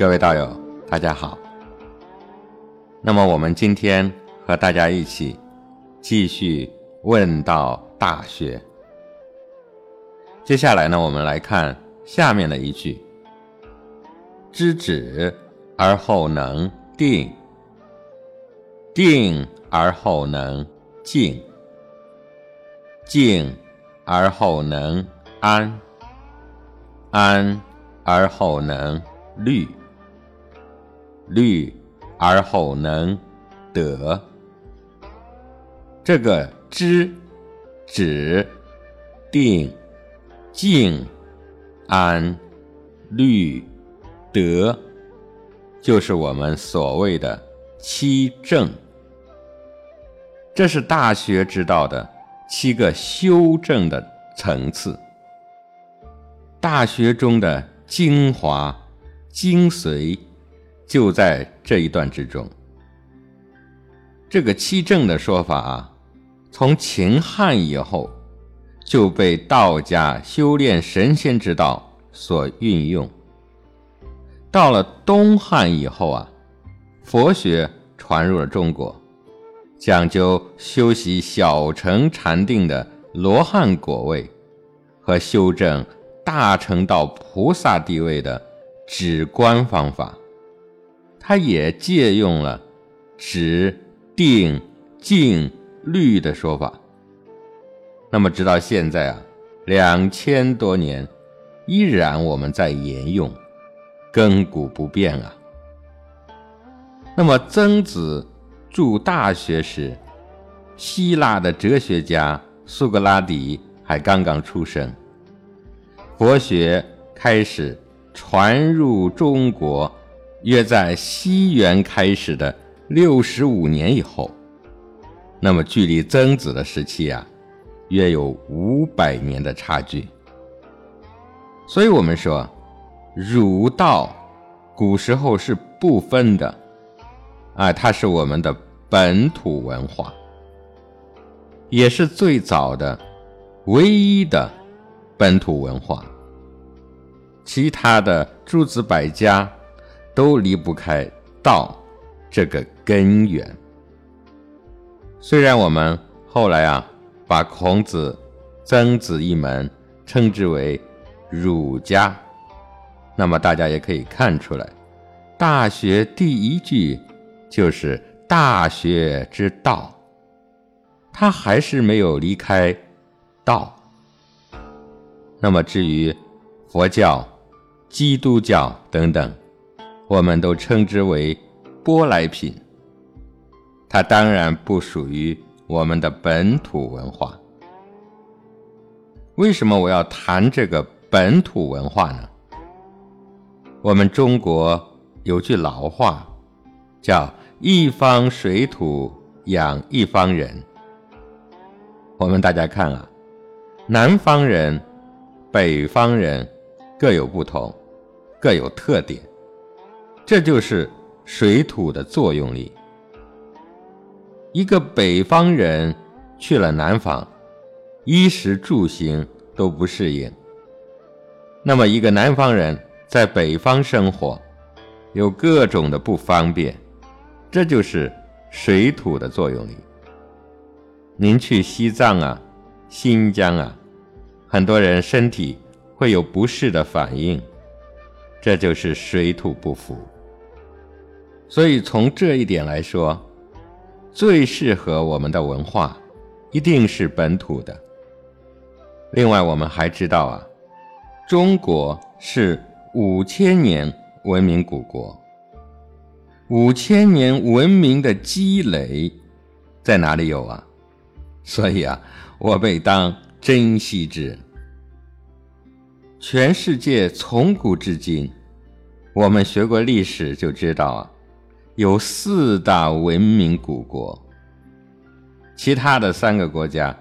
各位道友，大家好。那么我们今天和大家一起继续问道《大学》。接下来呢，我们来看下面的一句：“知止而后能定，定而后能静，静而后能安，安而后能虑。”虑而后能得，这个知、止、定、静、安、虑、得，就是我们所谓的七正。这是大学之道的七个修正的层次，大学中的精华、精髓。就在这一段之中，这个七正的说法啊，从秦汉以后就被道家修炼神仙之道所运用。到了东汉以后啊，佛学传入了中国，讲究修习小乘禅定的罗汉果位和修正大乘道菩萨地位的止观方法。他也借用了止、定、静、虑的说法。那么，直到现在啊，两千多年，依然我们在沿用，亘古不变啊。那么，曾子著《大学》时，希腊的哲学家苏格拉底还刚刚出生，佛学开始传入中国。约在西元开始的六十五年以后，那么距离曾子的时期啊，约有五百年的差距。所以我们说，儒道古时候是不分的，啊，它是我们的本土文化，也是最早的、唯一的本土文化。其他的诸子百家。都离不开道这个根源。虽然我们后来啊，把孔子、曾子一门称之为儒家，那么大家也可以看出来，《大学》第一句就是“大学之道”，它还是没有离开道。那么至于佛教、基督教等等。我们都称之为舶来品，它当然不属于我们的本土文化。为什么我要谈这个本土文化呢？我们中国有句老话，叫“一方水土养一方人”。我们大家看啊，南方人、北方人各有不同，各有特点。这就是水土的作用力。一个北方人去了南方，衣食住行都不适应。那么，一个南方人在北方生活，有各种的不方便。这就是水土的作用力。您去西藏啊、新疆啊，很多人身体会有不适的反应，这就是水土不服。所以从这一点来说，最适合我们的文化，一定是本土的。另外，我们还知道啊，中国是五千年文明古国，五千年文明的积累在哪里有啊？所以啊，我辈当珍惜之。全世界从古至今，我们学过历史就知道啊。有四大文明古国，其他的三个国家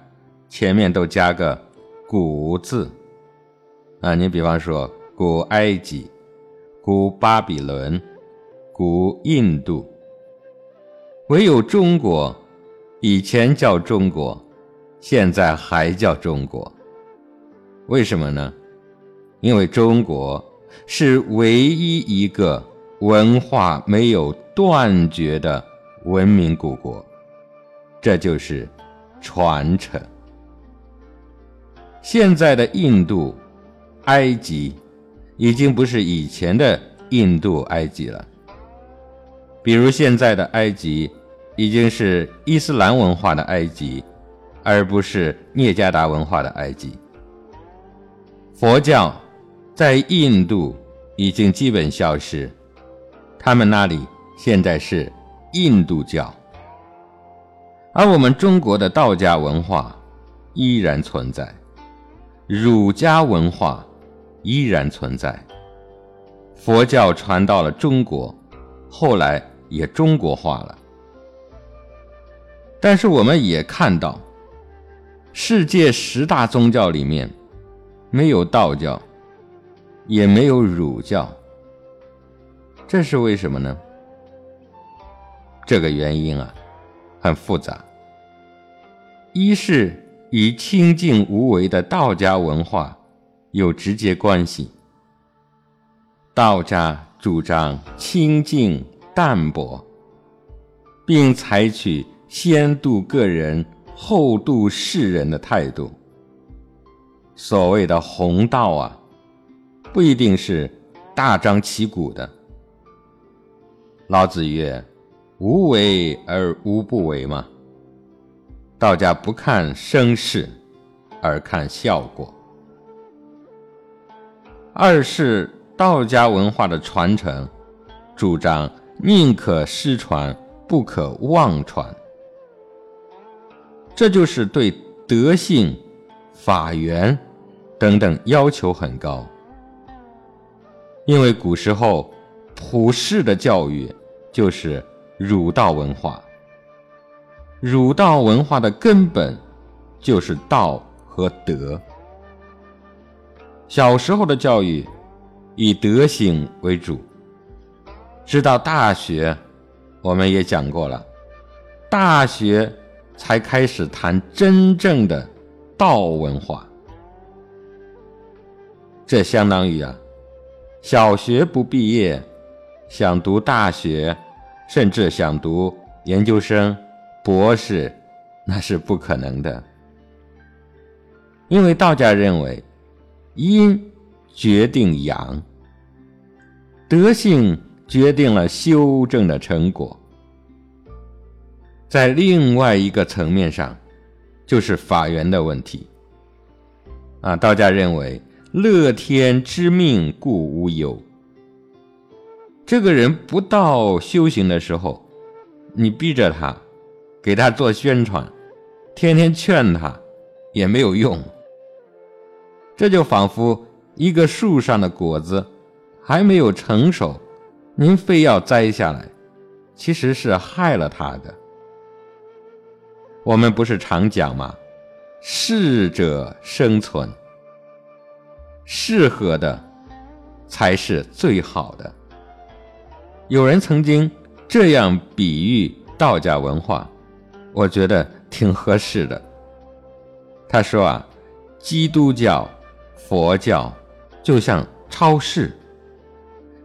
前面都加个“古”字啊。你比方说，古埃及、古巴比伦、古印度，唯有中国，以前叫中国，现在还叫中国。为什么呢？因为中国是唯一一个文化没有断绝的文明古国，这就是传承。现在的印度、埃及已经不是以前的印度、埃及了。比如现在的埃及已经是伊斯兰文化的埃及，而不是聂加达文化的埃及。佛教在印度已经基本消失，他们那里现在是印度教，而我们中国的道家文化依然存在。儒家文化依然存在，佛教传到了中国，后来也中国化了。但是我们也看到，世界十大宗教里面没有道教，也没有儒教，这是为什么呢？这个原因啊，很复杂，一是。与清净无为的道家文化有直接关系。道家主张清净淡泊，并采取先度个人后度世人的态度。所谓的弘道啊，不一定是大张旗鼓的。老子曰：“无为而无不为嘛。”道家不看声势，而看效果。二是道家文化的传承，主张宁可失传，不可忘传。这就是对德性、法源等等要求很高。因为古时候普世的教育就是儒道文化。儒道文化的根本就是道和德。小时候的教育以德行为主，直到大学，我们也讲过了，大学才开始谈真正的道文化。这相当于啊，小学不毕业，想读大学，甚至想读研究生。博士，那是不可能的，因为道家认为阴决定阳，德性决定了修正的成果。在另外一个层面上，就是法源的问题。啊，道家认为乐天知命，故无忧。这个人不到修行的时候，你逼着他。给他做宣传，天天劝他，也没有用。这就仿佛一个树上的果子还没有成熟，您非要摘下来，其实是害了他的。我们不是常讲吗？适者生存，适合的才是最好的。有人曾经这样比喻道家文化。我觉得挺合适的。他说啊，基督教、佛教就像超市，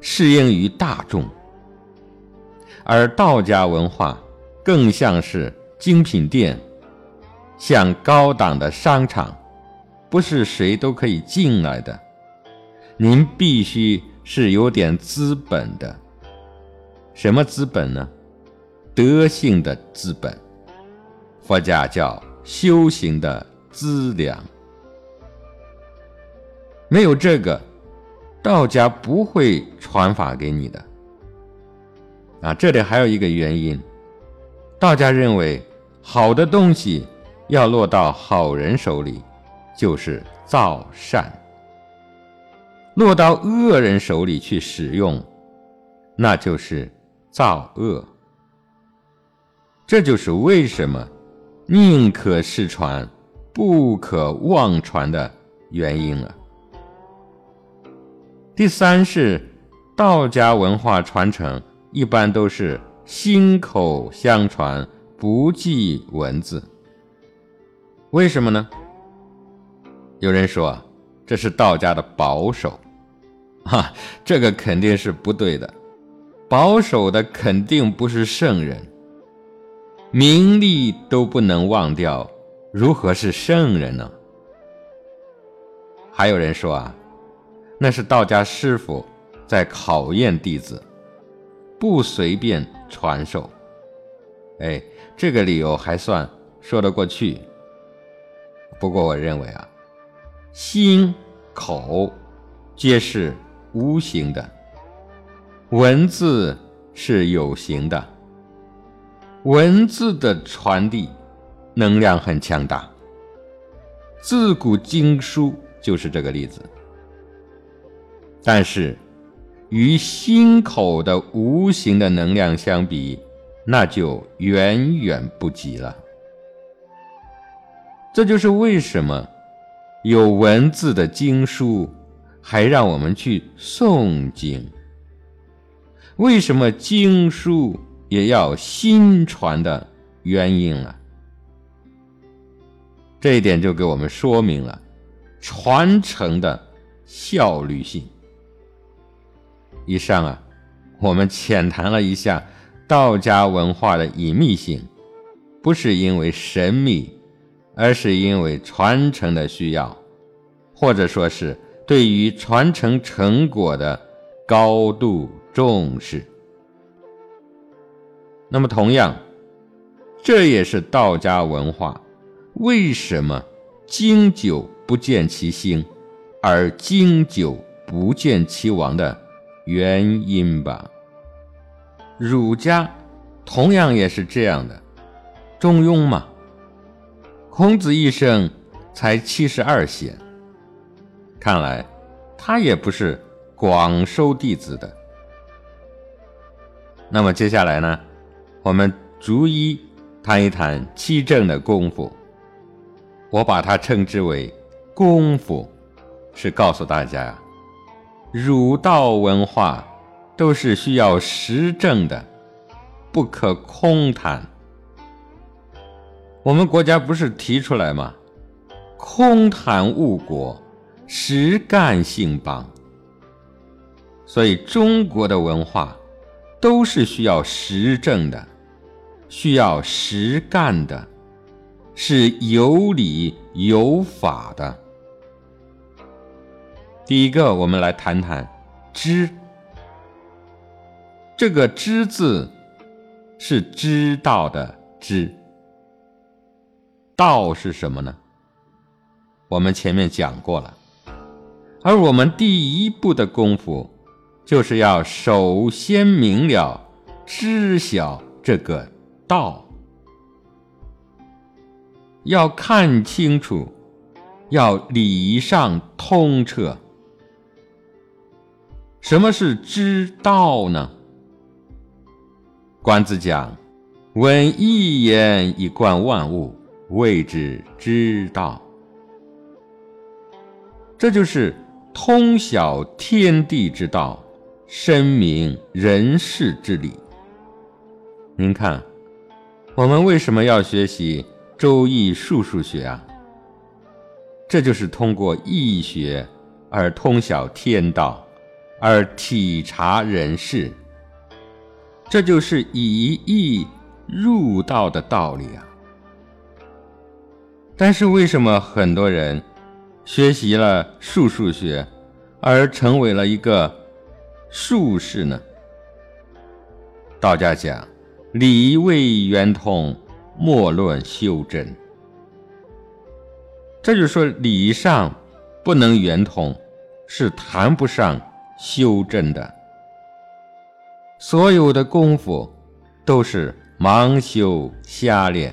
适应于大众；而道家文化更像是精品店，像高档的商场，不是谁都可以进来的。您必须是有点资本的。什么资本呢？德性的资本。佛家叫修行的资粮，没有这个，道家不会传法给你的。啊，这里还有一个原因，道家认为好的东西要落到好人手里，就是造善；落到恶人手里去使用，那就是造恶。这就是为什么。宁可失传，不可忘传的原因了。第三是道家文化传承一般都是心口相传，不记文字。为什么呢？有人说这是道家的保守，哈，这个肯定是不对的。保守的肯定不是圣人，名利都不能忘掉，如何是圣人呢？还有人说啊，那是道家师傅在考验弟子，不随便传授。哎，这个理由还算说得过去。不过我认为啊，心口皆是无形的。文字是有形的，文字的传递能量很强大。自古经书就是这个例子。但是，与心口的无形的能量相比，那就远远不及了。这就是为什么有文字的经书，还让我们去诵经。为什么经书也要新传的原因了？这一点就给我们说明了传承的效率性。以上啊，我们浅谈了一下道家文化的隐秘性，不是因为神秘，而是因为传承的需要，或者说是对于传承成果的高度。重视。那么，同样，这也是道家文化为什么经久不见其兴，而经久不见其亡的原因吧。儒家同样也是这样的，中庸嘛。孔子一生才七十二贤，看来他也不是广收弟子的。那么接下来呢，我们逐一谈一谈七正的功夫。我把它称之为功夫，是告诉大家，儒道文化都是需要实证的，不可空谈。我们国家不是提出来吗？空谈误国，实干兴邦。所以中国的文化。都是需要实证的，需要实干的，是有理有法的。第一个，我们来谈谈“知”。这个“知”字是知道的“知”。道是什么呢？我们前面讲过了，而我们第一步的功夫。就是要首先明了、知晓这个道，要看清楚，要理上通彻。什么是知道呢？关子讲：“闻一言以观万物，谓之知道。”这就是通晓天地之道。深明人事之理。您看，我们为什么要学习《周易》数数学啊？这就是通过易学而通晓天道，而体察人事。这就是以易入道的道理啊。但是为什么很多人学习了数数学，而成为了一个？术士呢？道家讲理未圆通，莫论修真。这就说理上不能圆通，是谈不上修真的。所有的功夫都是盲修瞎练。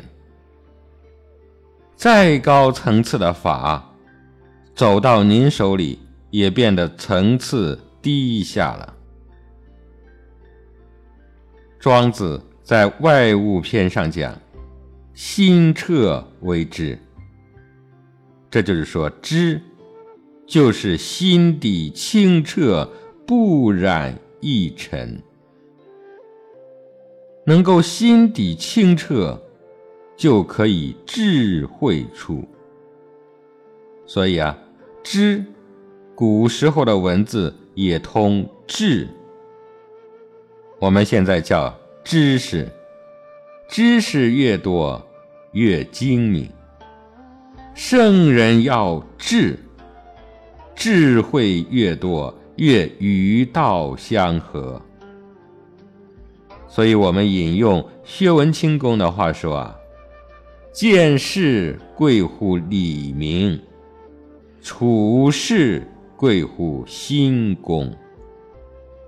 再高层次的法，走到您手里也变得层次。低下了。庄子在外物篇上讲：“心彻为知。”这就是说，知就是心底清澈，不染一尘。能够心底清澈，就可以智慧出。所以啊，知，古时候的文字。也通智，我们现在叫知识，知识越多越精明。圣人要智，智慧越多越与道相合。所以我们引用薛文清公的话说啊：“见事贵乎理明，处事贵乎心公。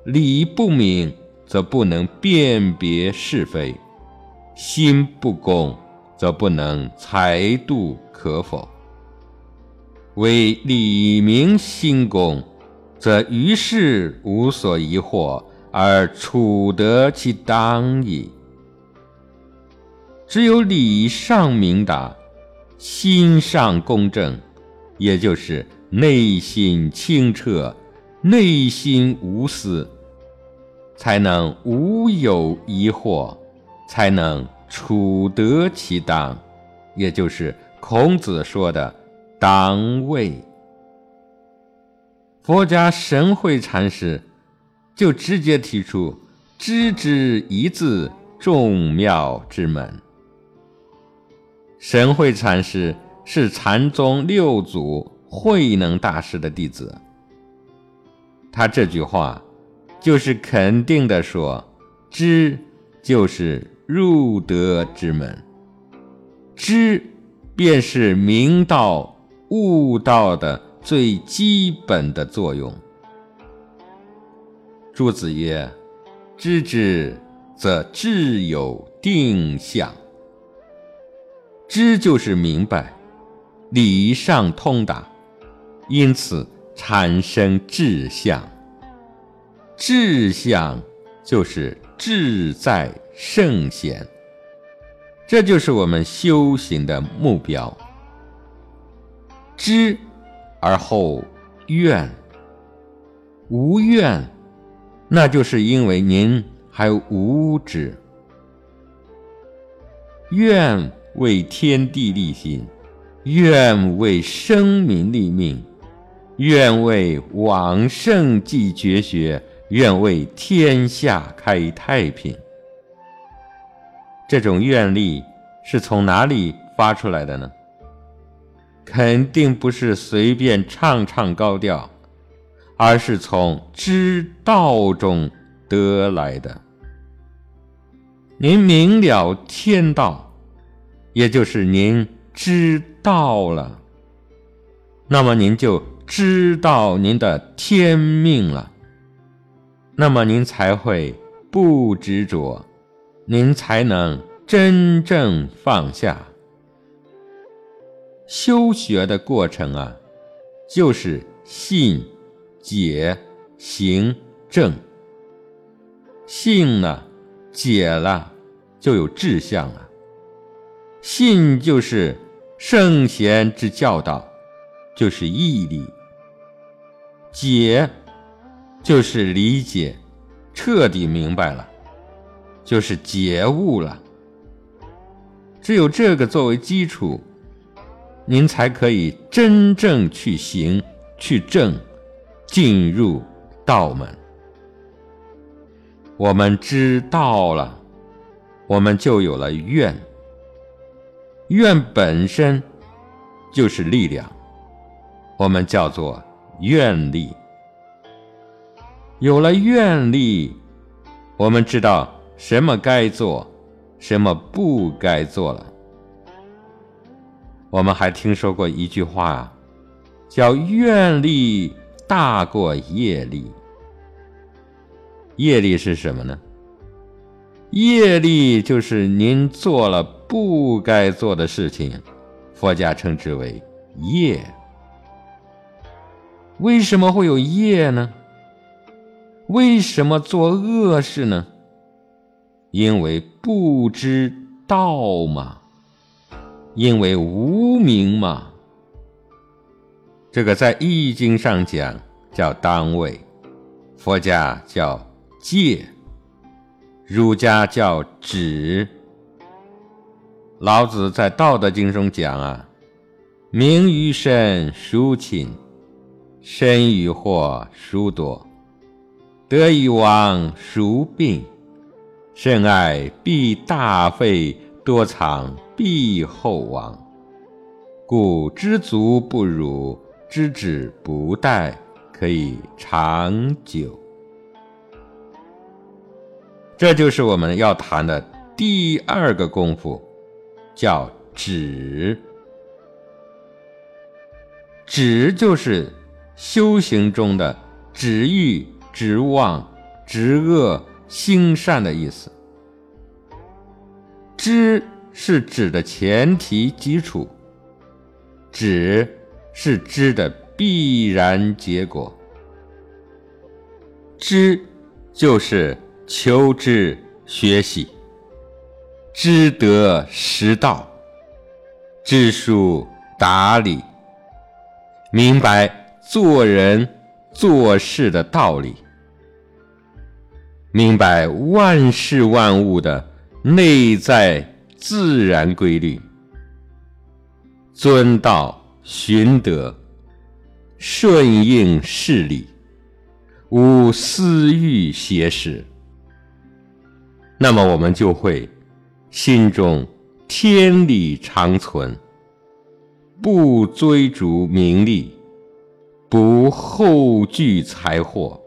理不明，则不能辨别是非；心不公，则不能裁度可否。为理明心公，则于事无所疑惑。”而处得其当矣。只有理上明达，心上公正，也就是内心清澈，内心无私，才能无有疑惑，才能处得其当，也就是孔子说的当位。佛家神会禅师。就直接提出“知之一字，众妙之门”。神会禅师是禅宗六祖慧能大师的弟子，他这句话就是肯定的说：“知就是入德之门，知便是明道悟道的最基本的作用。”朱子曰：“知之，则智有定向。知就是明白，理上通达，因此产生志向。志向就是志在圣贤，这就是我们修行的目标。知而后愿，无愿。”那就是因为您还无知，愿为天地立心，愿为生民立命，愿为往圣继绝学，愿为天下开太平。这种愿力是从哪里发出来的呢？肯定不是随便唱唱高调。而是从知道中得来的。您明了天道，也就是您知道了，那么您就知道您的天命了。那么您才会不执着，您才能真正放下。修学的过程啊，就是信。解行正，信呢，解了就有志向了。信就是圣贤之教导，就是毅力；解就是理解，彻底明白了，就是觉悟了。只有这个作为基础，您才可以真正去行去正。进入道门，我们知道了，我们就有了愿。愿本身就是力量，我们叫做愿力。有了愿力，我们知道什么该做，什么不该做了。我们还听说过一句话，叫愿力。大过业力，业力是什么呢？业力就是您做了不该做的事情，佛家称之为业。为什么会有业呢？为什么做恶事呢？因为不知道嘛，因为无名嘛。这个在《易经》上讲叫单位，佛家叫戒，儒家叫止。老子在《道德经》中讲啊：“名于身孰寝？身与祸孰多？得与亡孰病？甚爱必大费，多藏必厚亡。故知足不辱，知止不殆，可以长久。这就是我们要谈的第二个功夫，叫止。止就是修行中的止欲、止妄、止恶、心善的意思。知是指的前提基础，止是知的必然结果。知就是求知学习，知得识道，知书达理。明白做人做事的道理，明白万事万物的内在自然规律，遵道循德，顺应事理，无私欲邪事，那么我们就会心中天理长存。不追逐名利，不厚聚财货，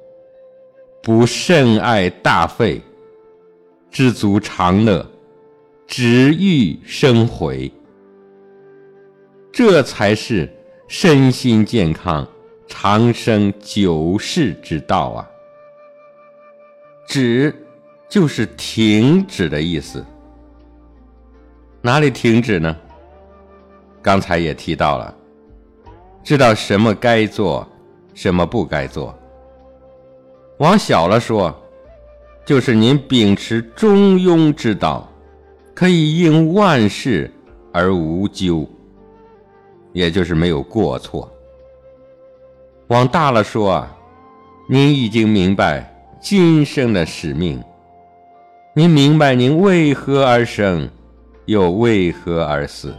不甚爱大费，知足常乐，只欲生回。这才是身心健康、长生久世之道啊！止就是停止的意思。哪里停止呢？刚才也提到了，知道什么该做，什么不该做。往小了说，就是您秉持中庸之道，可以应万事而无咎，也就是没有过错。往大了说啊，您已经明白今生的使命，您明白您为何而生，又为何而死。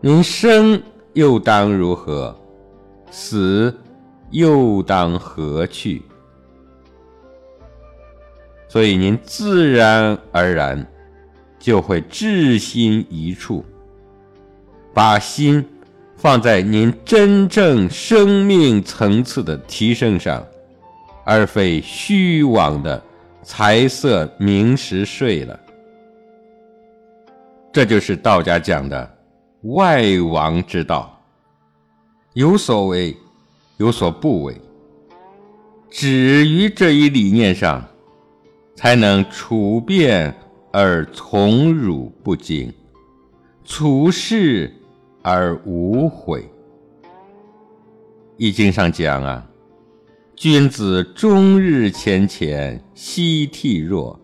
您生又当如何？死又当何去？所以您自然而然就会置心一处，把心放在您真正生命层次的提升上，而非虚妄的财色名食睡了。这就是道家讲的。外王之道，有所为，有所不为。止于这一理念上，才能处变而从容不惊，处事而无悔。易经上讲啊，君子终日乾乾，夕惕若，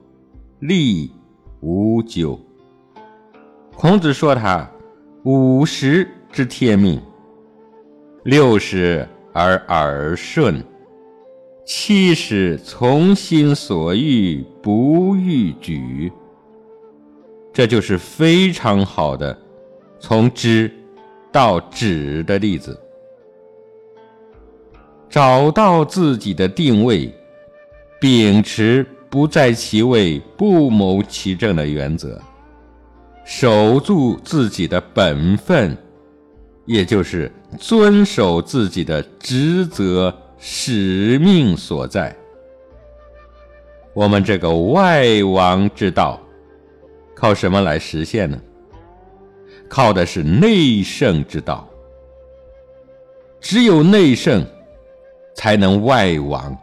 力无咎。孔子说他。五十之天命，六十而耳顺，七十从心所欲不逾矩。这就是非常好的从知到止的例子。找到自己的定位，秉持不在其位不谋其政的原则。守住自己的本分，也就是遵守自己的职责使命所在。我们这个外王之道，靠什么来实现呢？靠的是内圣之道。只有内圣，才能外王。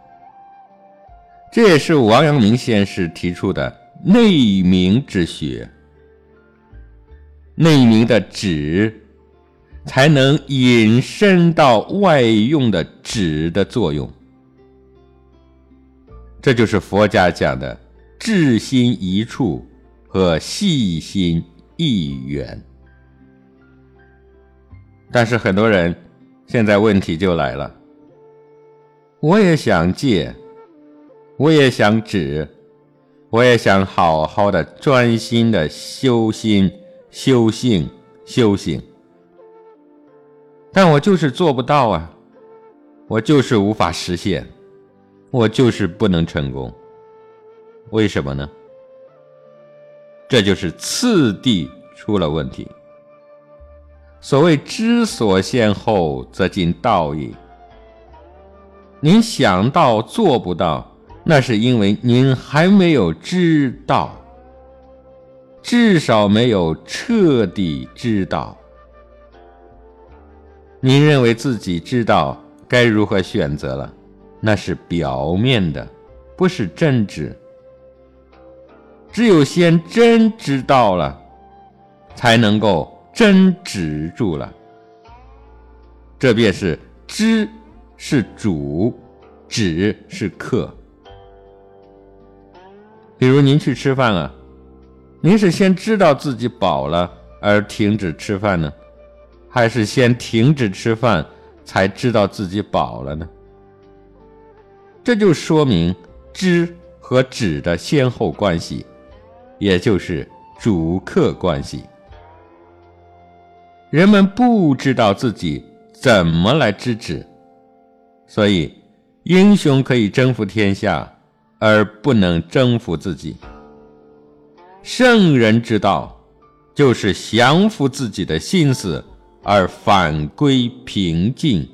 这也是王阳明先生提出的内明之学。内明的止，才能引申到外用的止的作用。这就是佛家讲的至心一处和细心一缘。但是很多人现在问题就来了，我也想戒，我也想止，我也想好好的专心的修心。修性修行，但我就是做不到啊！我就是无法实现，我就是不能成功。为什么呢？这就是次第出了问题。所谓知所先后，则近道矣。您想到做不到，那是因为您还没有知道，至少没有彻底知道。您认为自己知道该如何选择了，那是表面的，不是真知。只有先真知道了，才能够真止住了。这便是知是主，止是客。比如您去吃饭啊，您是先知道自己饱了而停止吃饭呢，还是先停止吃饭才知道自己饱了呢？这就说明知和止的先后关系。也就是主客关系，人们不知道自己怎么来知止，所以英雄可以征服天下，而不能征服自己。圣人之道，就是降服自己的心思，而返归平静。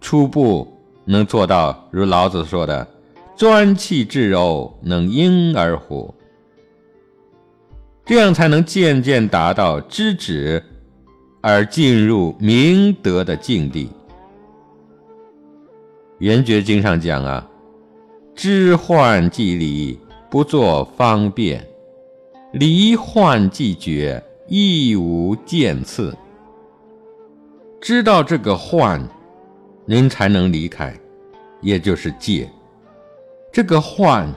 初步能做到如老子说的。专气致柔，能婴儿乎？这样才能渐渐达到知止，而进入明德的境地。圆觉经上讲啊，知患即离，不作方便；离患即绝，亦无见次。知道这个患，您才能离开，也就是戒。这个幻，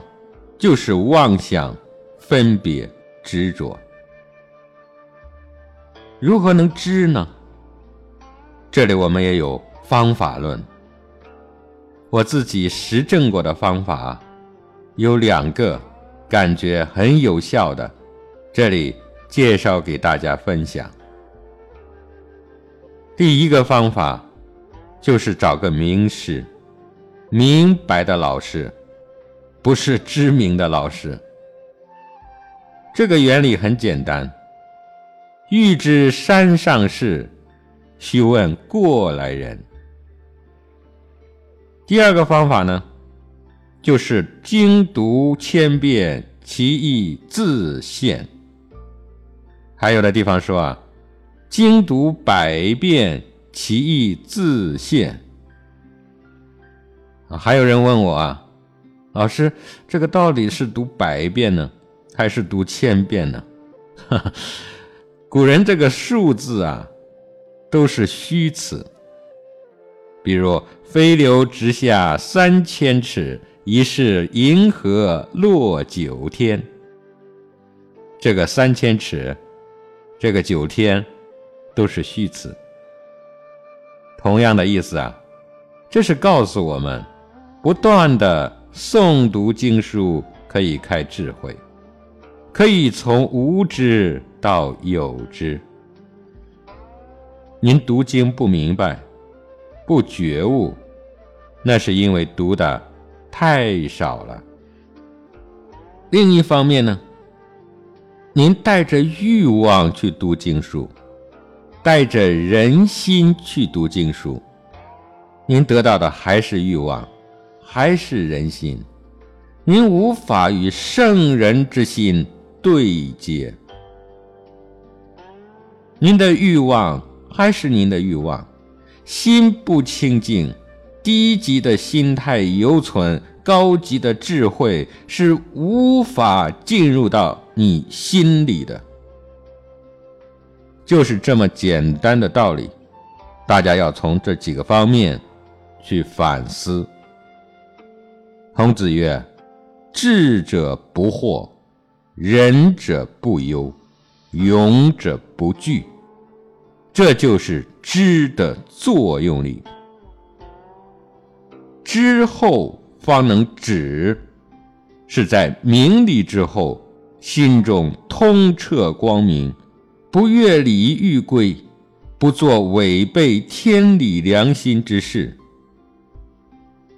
就是妄想、分别、执着。如何能知呢？这里我们也有方法论。我自己实证过的方法有两个，感觉很有效的，这里介绍给大家分享。第一个方法就是找个名师、明白的老师。不是知名的老师。这个原理很简单，欲知山上事，须问过来人。第二个方法呢，就是精读千遍，其意自现。还有的地方说啊，精读百遍，其意自现。啊，还有人问我啊。老师，这个到底是读百遍呢，还是读千遍呢？古人这个数字啊，都是虚词。比如“飞流直下三千尺，疑是银河落九天”。这个三千尺，这个九天，都是虚词。同样的意思啊，这是告诉我们，不断的。诵读经书可以开智慧，可以从无知到有知。您读经不明白、不觉悟，那是因为读的太少了。另一方面呢，您带着欲望去读经书，带着人心去读经书，您得到的还是欲望。还是人心，您无法与圣人之心对接。您的欲望还是您的欲望，心不清净，低级的心态犹存，高级的智慧是无法进入到你心里的。就是这么简单的道理，大家要从这几个方面去反思。孔子曰：“智者不惑，仁者不忧，勇者不惧。”这就是知的作用力。之后方能止，是在明理之后，心中通彻光明，不越礼欲规，不做违背天理良心之事。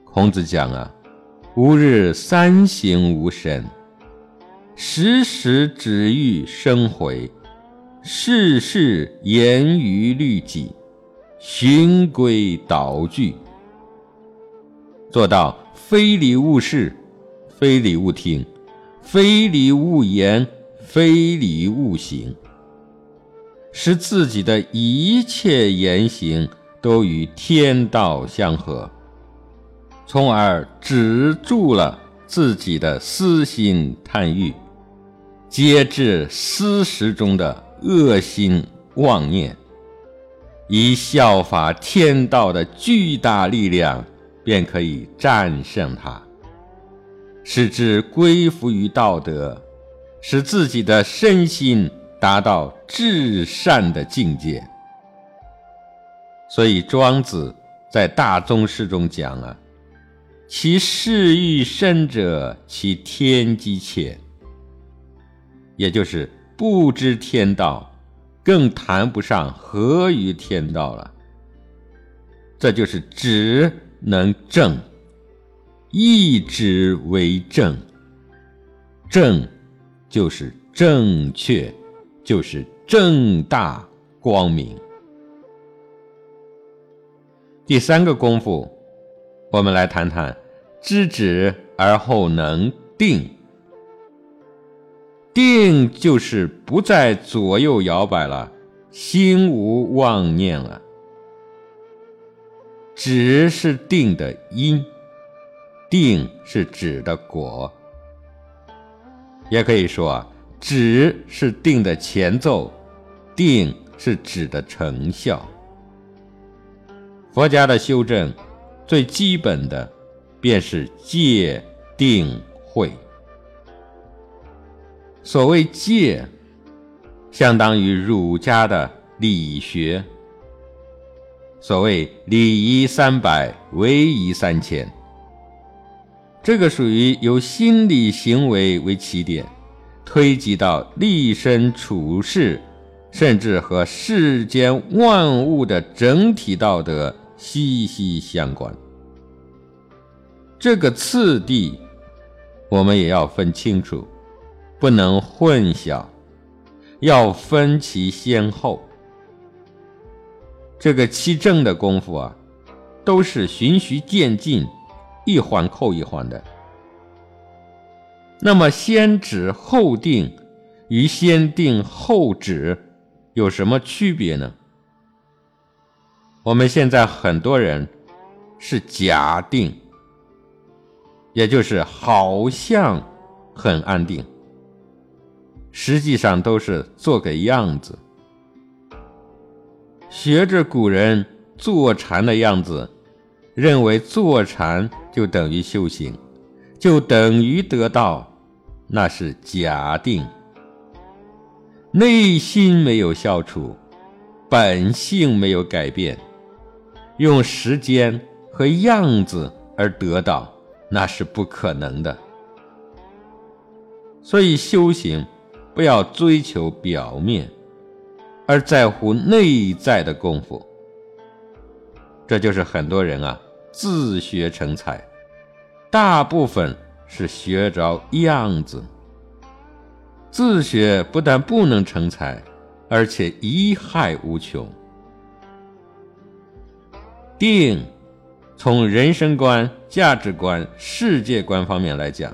孔子讲啊。吾日三省吾身：时时止欲生回，事事严于律己，循规蹈矩，做到非礼勿视，非礼勿听，非礼勿言，非礼勿行，使自己的一切言行都与天道相合，从而止住了自己的私心贪欲。节制私食中的恶心妄念，以效法天道的巨大力量，便可以战胜它，使之归服于道德，使自己的身心达到至善的境界。所以庄子在大宗师中讲了：“其事欲深者，其天机浅。”也就是不知天道，更谈不上合于天道了。这就是指能正，一止为正，正就是正确，就是正大光明。第三个功夫，我们来谈谈知止而后能定。定就是不再左右摇摆了，心无妄念了。止是定的因，定是止的果。也可以说，止是定的前奏，定是止的成效。佛家的修正，最基本的便是戒定慧。所谓戒，相当于儒家的理学。所谓礼仪三百，威仪三千。这个属于由心理行为为起点，推及到立身处世，甚至和世间万物的整体道德息息相关。这个次第，我们也要分清楚。不能混淆，要分其先后。这个七正的功夫啊，都是循序渐进，一环扣一环的。那么先止后定，与先定后止有什么区别呢？我们现在很多人是假定，也就是好像很安定。实际上都是做个样子，学着古人坐禅的样子，认为坐禅就等于修行，就等于得道，那是假定。内心没有消除，本性没有改变，用时间和样子而得到，那是不可能的。所以修行。不要追求表面，而在乎内在的功夫。这就是很多人啊自学成才，大部分是学着样子。自学不但不能成才，而且贻害无穷。定，从人生观、价值观、世界观方面来讲。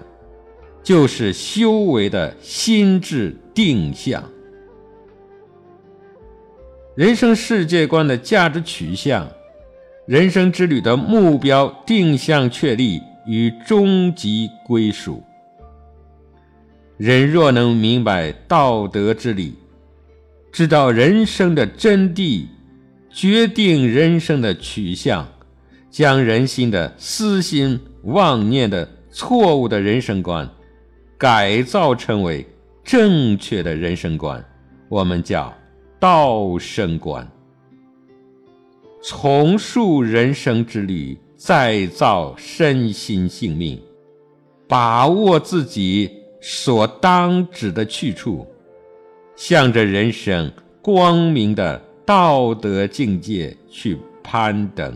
就是修为的心智定向，人生世界观的价值取向，人生之旅的目标定向确立与终极归属。人若能明白道德之理，知道人生的真谛，决定人生的取向，将人心的私心妄念的错误的人生观。改造成为正确的人生观，我们叫道生观。重塑人生之旅，再造身心性命，把握自己所当指的去处，向着人生光明的道德境界去攀登，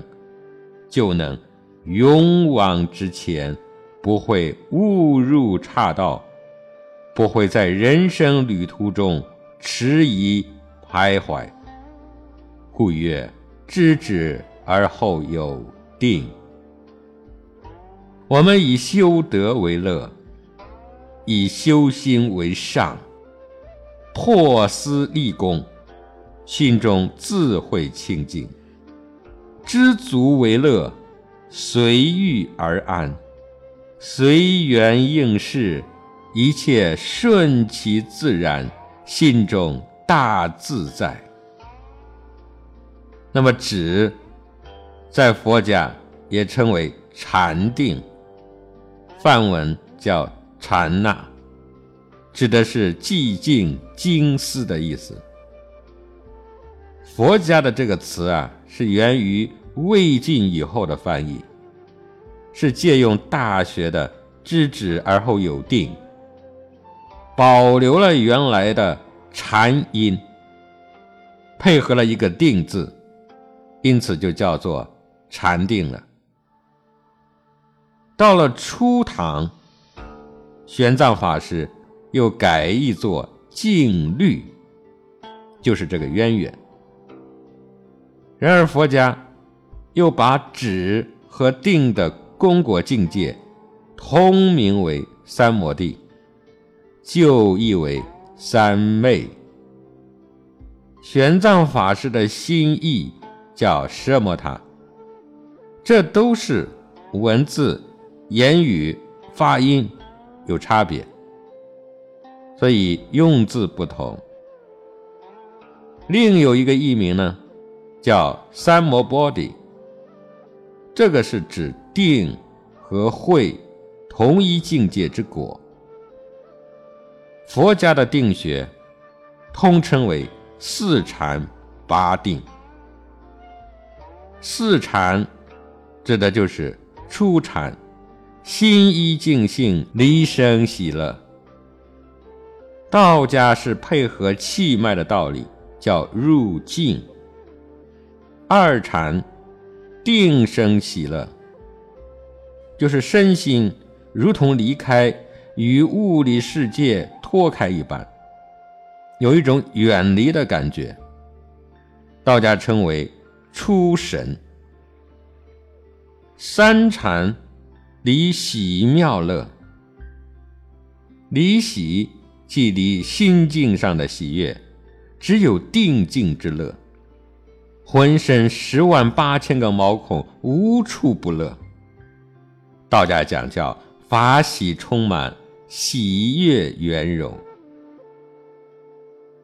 就能勇往直前。不会误入岔道，不会在人生旅途中迟疑徘徊。故曰：知止而后有定。我们以修德为乐，以修心为上，破私立功，心中自会清净。知足为乐，随遇而安，随缘应事，一切顺其自然，心中大自在。那么止，在佛家也称为禅定。梵文叫禅那，指的是寂静静思的意思。佛家的这个词啊，是源于魏晋以后的翻译，是借用《大学》的“知止而后有定”，保留了原来的禅音，配合了一个“定”字，因此就叫做禅定了。到了初唐，玄奘法师又改译作静虑，就是这个渊源。然而佛家又把止和定的功果境界通名为三摩地，就译为三昧。玄奘法师的心意叫奢摩他，这都是文字。言语发音有差别，所以用字不同。另有一个译名呢，叫三摩波底，这个是指定和慧同一境界之果。佛家的定学通称为四禅八定，四禅指的就是初禅。心一静性，离生喜乐。道家是配合气脉的道理，叫入静。二禅，定生喜乐，就是身心如同离开与物理世界脱开一般，有一种远离的感觉。道家称为出神。三禅。离喜妙乐，离喜即离心境上的喜悦，只有定静之乐。浑身十万八千个毛孔，无处不乐。道家讲叫法喜充满，喜悦圆融。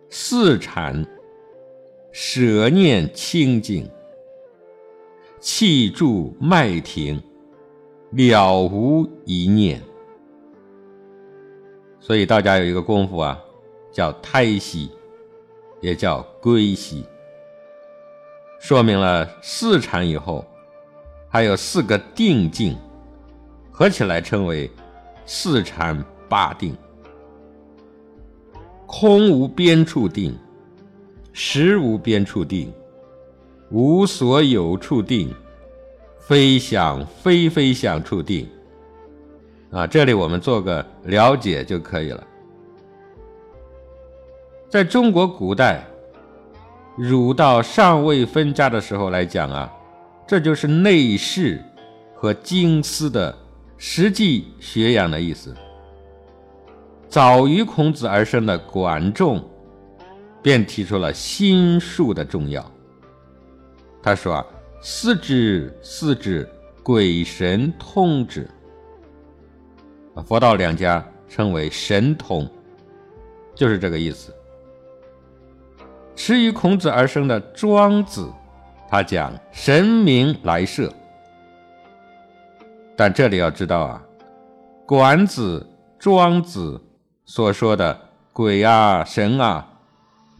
四禅，舍念清净，气住脉停。了无一念，所以道家有一个功夫啊，叫胎息，也叫归息，说明了四禅以后还有四个定境，合起来称为四禅八定：空无边处定，实无边处定，无所有处定。非想非非想处定，啊，这里我们做个了解就可以了。在中国古代，儒道尚未分家的时候来讲啊，这就是内视和经思的实际学养的意思。早于孔子而生的管仲，便提出了心术的重要。他说啊。四之四之，鬼神通之。佛道两家称为神通，就是这个意思。迟于孔子而生的庄子，他讲神明来设。但这里要知道啊，管子、庄子所说的鬼啊、神啊，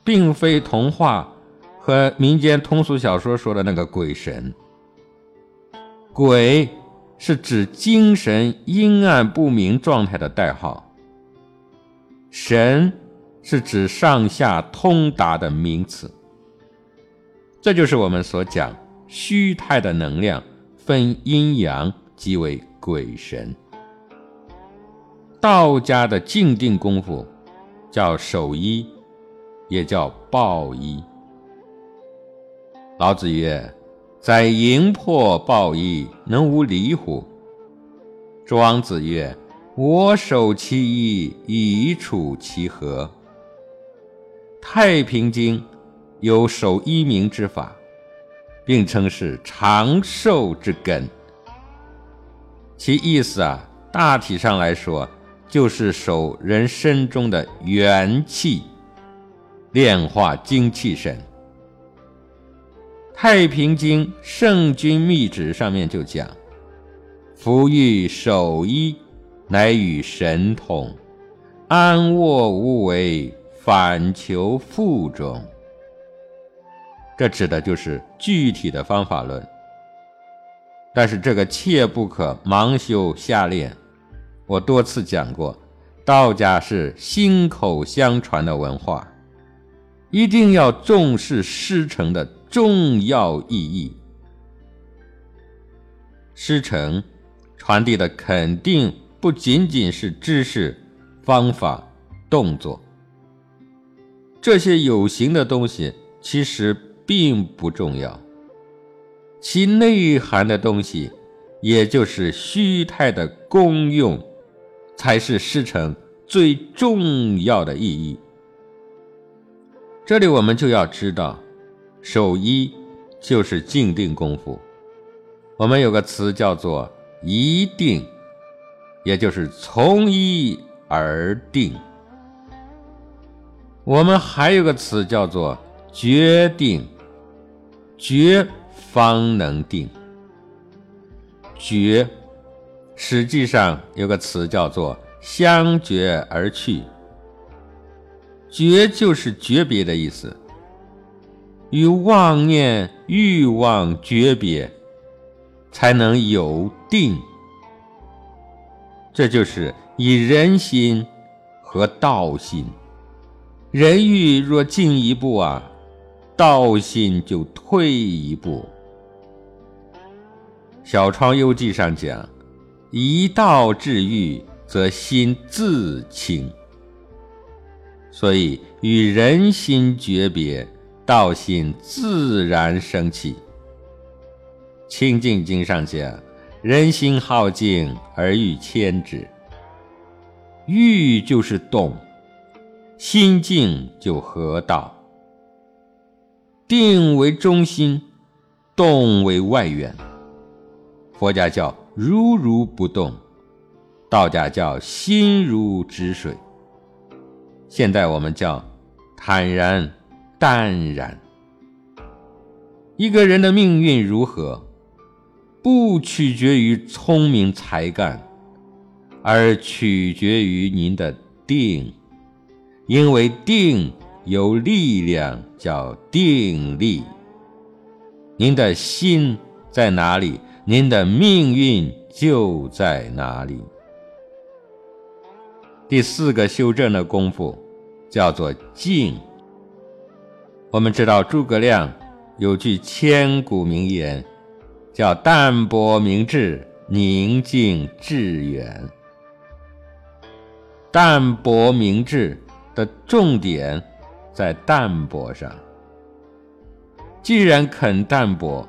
并非童话。和民间通俗小说说的那个鬼神，鬼是指精神阴暗不明状态的代号，神是指上下通达的名词。这就是我们所讲虚态的能量分阴阳即为鬼神。道家的静定功夫叫守一，也叫抱一。老子曰：“在营破抱一，能无离乎？”庄子曰：“我守其一，以处其和。”《太平经》有守一名之法，并称是长寿之根。其意思啊，大体上来说，就是守人身中的元气，炼化精气神。《太平经·圣君密旨》上面就讲：“夫欲守一，乃与神同，安卧无为。”反求腹中，这指的就是具体的方法论。但是这个切不可盲修瞎练。我多次讲过，道家是心口相传的文化，一定要重视师承的重要意义。师承传递的肯定不仅仅是知识、方法、动作。这些有形的东西其实并不重要，其内涵的东西，也就是虚态的功用，才是师承最重要的意义。这里我们就要知道，守一就是静定功夫。我们有个词叫做“一定”，也就是从一而定。我们还有个词叫做“决定”，决方能定。决，实际上有个词叫做“相决而去”。绝就是诀别的意思，与妄念、欲望诀别，才能有定。这就是以人心和道心。人欲若进一步啊，道心就退一步。《小窗幽记》上讲：“一道治欲，则心自清。”所以与人心诀别，道心自然生起。《清净经》上讲：“人心好静而欲牵之。”欲就是动。心静就合道，定为中心，动为外缘。佛家叫如如不动，道家叫心如止水。现在我们叫坦然淡然。一个人的命运如何，不取决于聪明才干，而取决于您的定。因为定有力量，叫定力。您的心在哪里，您的命运就在哪里。第四个修正的功夫叫做静。我们知道诸葛亮有句千古名言，叫“淡泊明志，宁静致远”。淡泊明志。的重点在淡泊上。既然肯淡泊，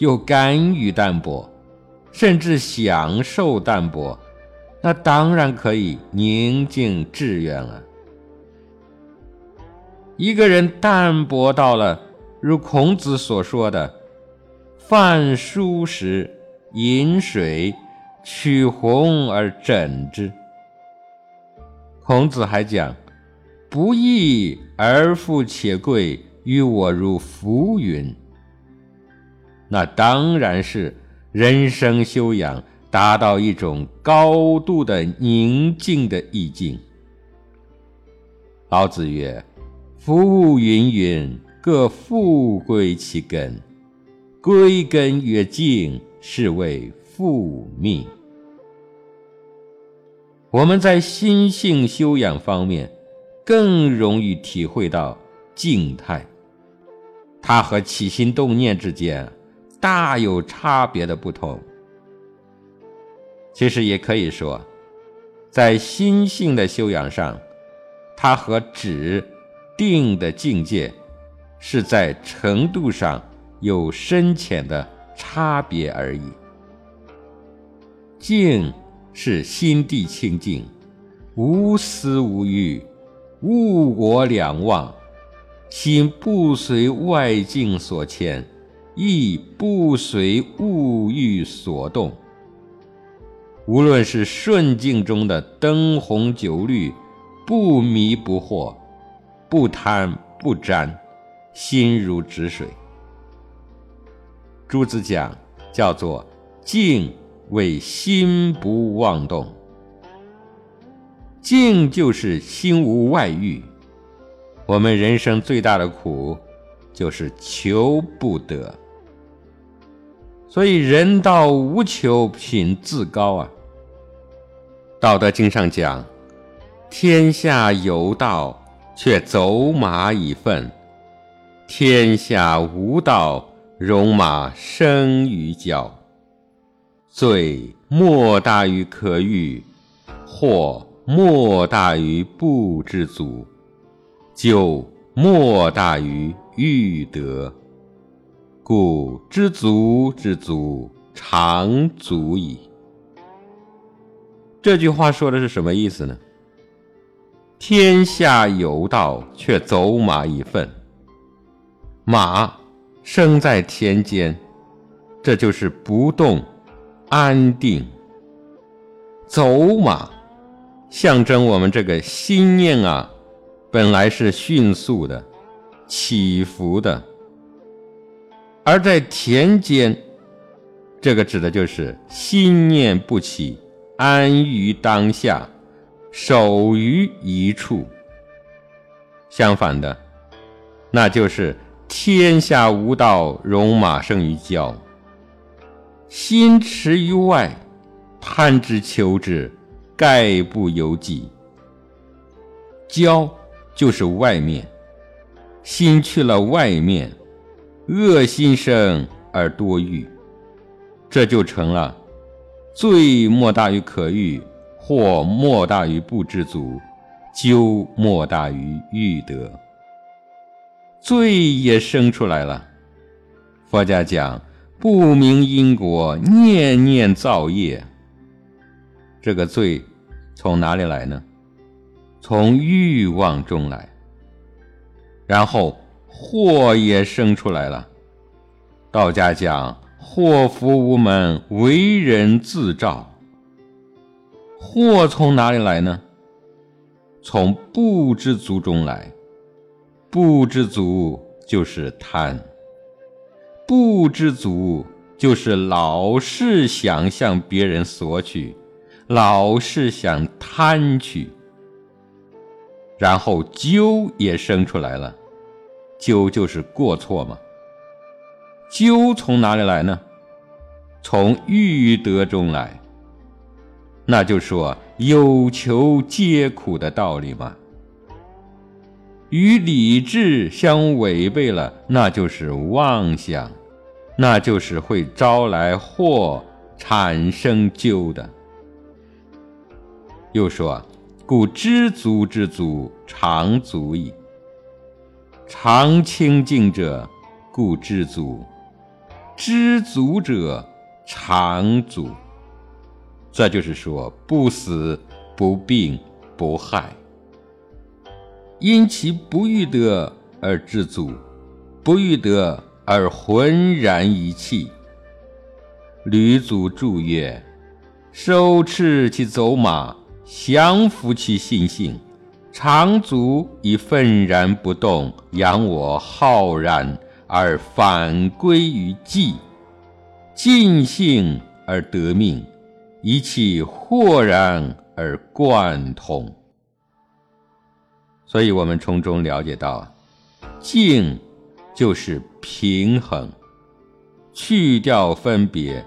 又甘于淡泊，甚至享受淡泊，那当然可以宁静致远了。一个人淡泊到了，如孔子所说的“饭疏食，饮水，取红而枕之”。孔子还讲。不义而富且贵，于我如浮云。那当然是人生修养达到一种高度的宁静的意境。老子曰：“夫物芸芸，各复归其根。归根曰静，是谓复命。”我们在心性修养方面。更容易体会到静态，它和起心动念之间大有差别的不同。其实也可以说，在心性的修养上，它和止、定的境界是在程度上有深浅的差别而已。静是心地清净，无私无欲，物我两忘，心不随外境所牵，亦不随物欲所动。无论是顺境中的灯红酒绿，不迷不惑，不贪不沾，心如止水。朱子讲叫做静为心不妄动，静就是心无外欲。我们人生最大的苦就是求不得，所以人道无求品自高啊。道德经上讲：“天下有道，却走马以粪；天下无道，戎马生于郊。罪莫大于可欲，祸莫大于不知足，咎莫大于欲得。故知足之足，常足矣。”这句话说的是什么意思呢？天下有道，却走马以粪。马生在田间，这就是不动、安定。走马象征我们这个心念啊，本来是迅速的、起伏的，而在田间，这个指的就是心念不起。安于当下，守于一处。相反的，那就是天下无道，戎马生于郊。心驰于外，贪之求之，概不由己。郊就是外面，心去了外面，恶心生而多欲，这就成了。罪莫大于可欲，祸莫大于不知足，咎莫大于欲得。罪也生出来了。佛家讲不明因果，念念造业。这个罪从哪里来呢？从欲望中来。然后祸也生出来了。道家讲。祸福无门，为人自造。祸从哪里来呢？从不知足中来。不知足就是贪，不知足就是老是想向别人索取，老是想贪取。然后咎也生出来了，咎就是过错嘛。咎从哪里来呢？从欲得中来。那就说有求皆苦的道理嘛。与理智相违背了，那就是妄想，那就是会招来祸、产生咎的。又说，故知足之足，常足矣。常清净者，故知足。知足者常足，这就是说不死不病不害。因其不欲得而知足，不欲得而浑然一气。吕祖注曰：“收持其走马，降服其心性，长足以愤然不动，养我浩然。”而反归于寂，尽兴而得命，一气豁然而贯通。所以，我们从中了解到，静就是平衡，去掉分别，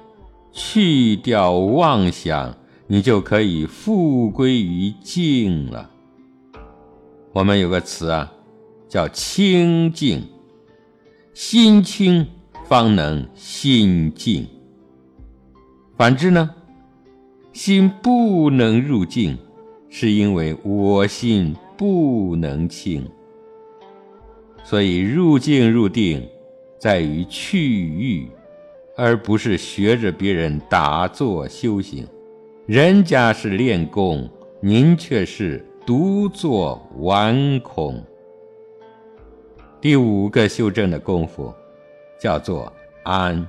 去掉妄想，你就可以复归于静了。我们有个词啊，叫清净。心清方能心静。反之呢，心不能入静，是因为我心不能清。所以入静入定，在于去欲，而不是学着别人打坐修行。人家是练功，您却是独坐玩空。第五个修正的功夫，叫做安。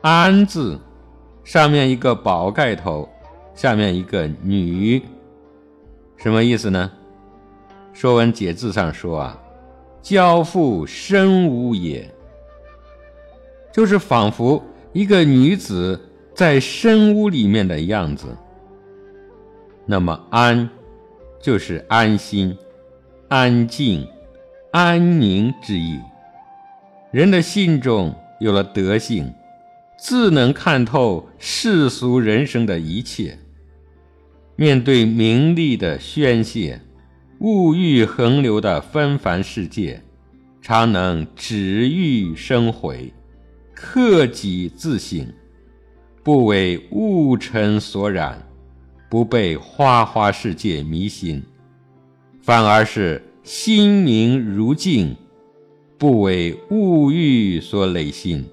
安字，上面一个宝盖头，下面一个女，什么意思呢？《说文解字》上说啊，“交付身无也”，就是仿佛一个女子在深屋里面的样子。那么“安”就是安心、安静、安宁之意。人的心中有了德性，自能看透世俗人生的一切。面对名利的宣泄。物欲横流的纷繁世界，常能止欲生悔，克己自省，不为物尘所染，不被花花世界迷心，反而是心明如镜，不为物欲所累心，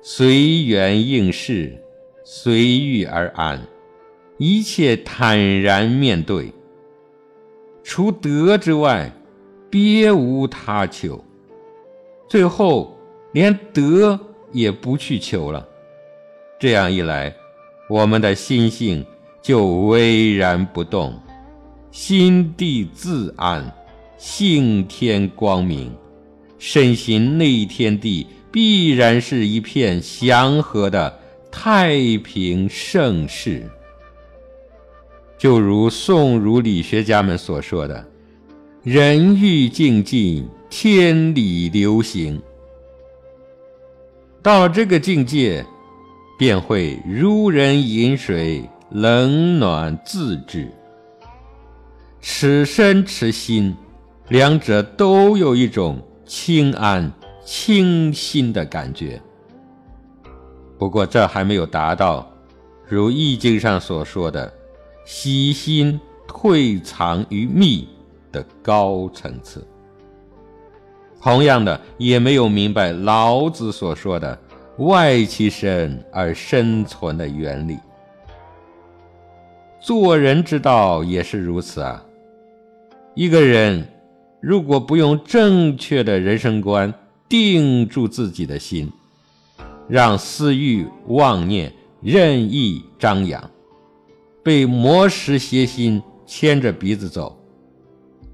随缘应事，随遇而安，一切坦然面对。除德之外，别无他求。最后连德也不去求了。这样一来，我们的心性就巍然不动，心地自安，性天光明，身心内天地必然是一片祥和的太平盛世。就如宋儒理学家们所说的：“人欲静静，天理流行。”到这个境界，便会如人饮水，冷暖自知。此身此心，两者都有一种清安清新的感觉。不过，这还没有达到如《易经》上所说的。喜心退藏于密的高层次，同样的也没有明白老子所说的“外其身而生存”的原理。做人之道也是如此啊！一个人如果不用正确的人生观定住自己的心，让私欲妄念任意张扬。被魔石邪心牵着鼻子走，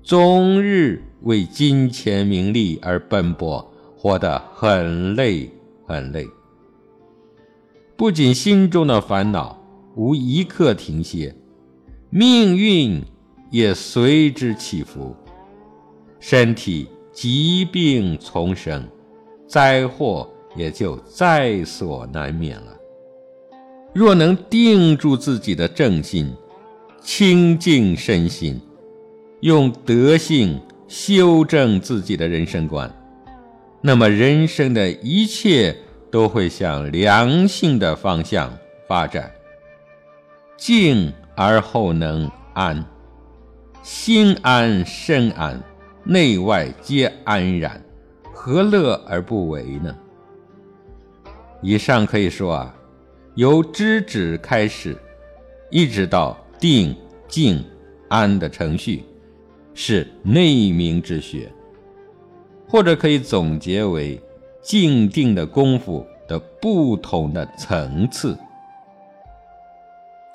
终日为金钱名利而奔波，活得很累很累。不仅心中的烦恼无一刻停歇，命运也随之起伏，身体疾病丛生，灾祸也就在所难免了。若能定住自己的正心，清净身心，用德性修正自己的人生观，那么人生的一切都会向良性的方向发展。静而后能安，心安身安，内外皆安然，何乐而不为呢？以上可以说啊。由知止开始，一直到定、静、安的程序，是内明之学，或者可以总结为静定的功夫的不同的层次。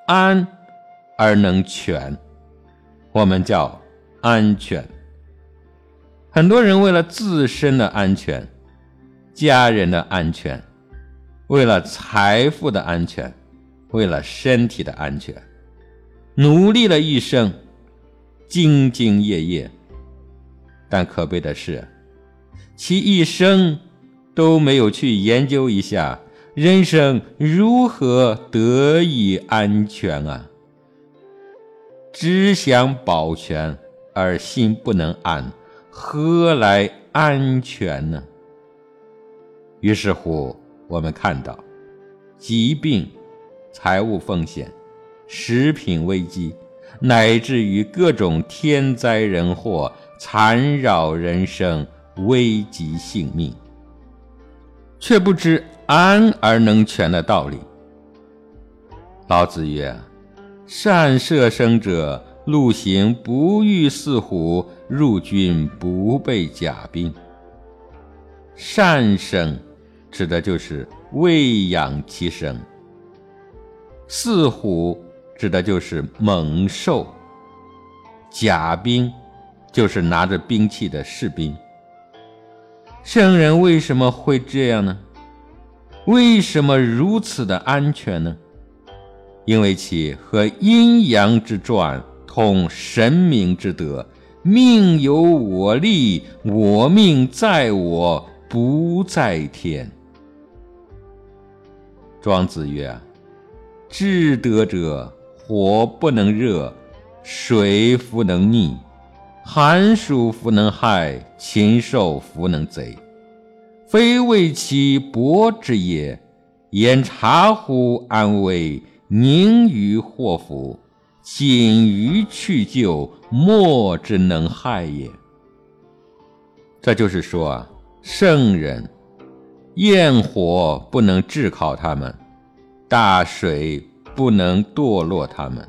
安而能全，我们叫安全。很多人为了自身的安全，家人的安全。为了财富的安全，为了身体的安全，努力了一生，兢兢业业。但可悲的是，其一生都没有去研究一下人生如何得以安全啊！只想保全而心不能安，何来安全呢？于是乎。我们看到，疾病、财务风险、食品危机，乃至于各种天灾人祸缠绕人生，危及性命，却不知安而能全的道理。老子曰：“善射生者，路行不遇四虎，入军不备甲兵。”善生，指的就是喂养其生；四虎，指的就是猛兽；甲兵，就是拿着兵器的士兵。圣人为什么会这样呢？为什么如此的安全呢？因为其和阴阳之传同神明之德，命由我立，我命在我。不在天。庄子曰：“至德者，火不能热，水弗能溺，寒暑弗能害，禽兽弗能贼。非为其薄之也。言察乎安危，宁于祸福，谨于去救，莫之能害也。”这就是说啊。圣人，焰火不能炙烤他们，大水不能堕落他们，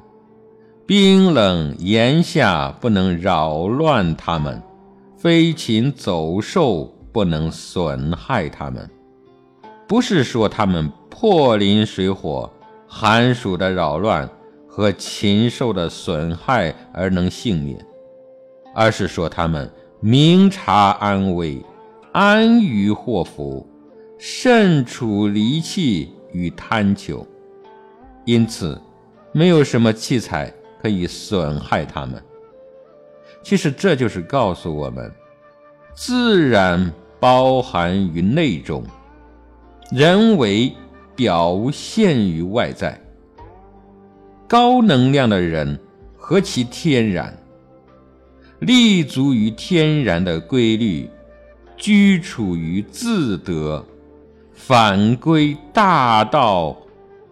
冰冷炎夏不能扰乱他们，飞禽走兽不能损害他们。不是说他们破林水火、寒暑的扰乱和禽兽的损害而能幸免，而是说他们明察安危。安于祸福，慎处离弃与贪求，因此没有什么器材可以损害他们。其实这就是告诉我们，自然包含于内中，人为表现于外在。高能量的人何其天然，立足于天然的规律。居处于自得，反归大道，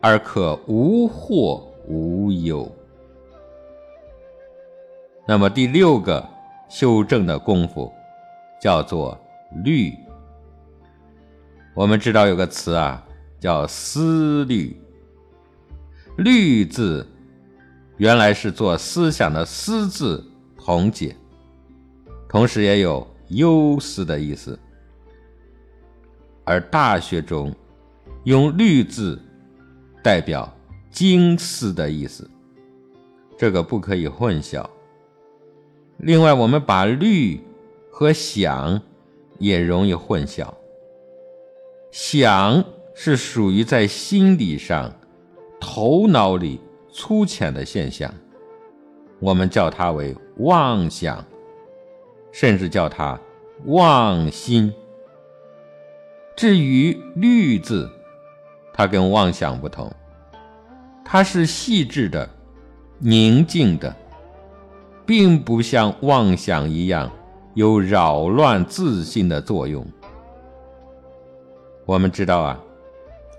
而可无惑无忧。那么第六个修正的功夫，叫做虑。我们知道有个词啊，叫思虑。虑字原来是做思想的思字同解，同时也有。忧思的意思，而《大学》中用“虑”字代表精思的意思，这个不可以混淆。另外，我们把“虑”和“想”也容易混淆。想是属于在心理上、头脑里粗浅的现象，我们叫它为妄想。甚至叫它妄心。至于“虑”字，它跟妄想不同，它是细致的、宁静的，并不像妄想一样有扰乱自信的作用。我们知道啊，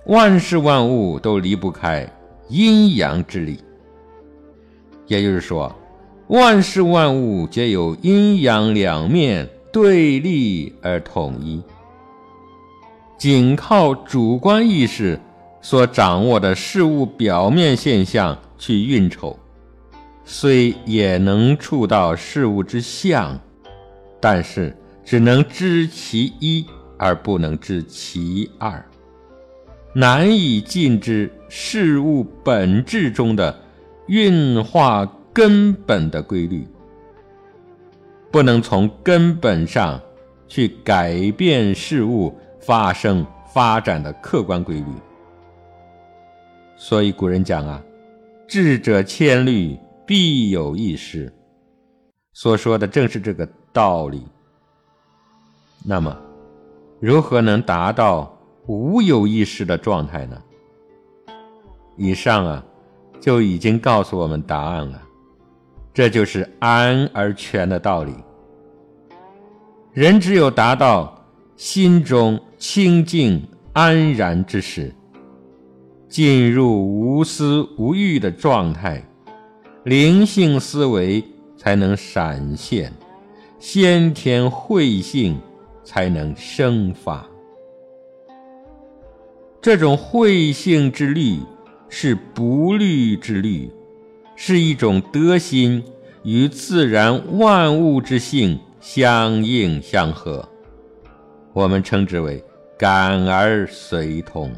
万事万物都离不开阴阳之力，也就是说。万事万物皆有阴阳两面对立而统一，仅靠主观意识所掌握的事物表面现象去运筹，虽也能触到事物之相，但是只能知其一而不能知其二，难以尽知事物本质中的运化。根本的规律，不能从根本上去改变事物发生发展的客观规律。所以古人讲啊，“智者千虑，必有一失”，所说的正是这个道理。那么，如何能达到无有意识的状态呢？以上啊，就已经告诉我们答案了。这就是安而全的道理。人只有达到心中清净安然之时，进入无思无欲的状态，灵性思维才能闪现，先天慧性才能生发。这种慧性之律是不律之律，是一种德心与自然万物之性相应相合，我们称之为感而随通。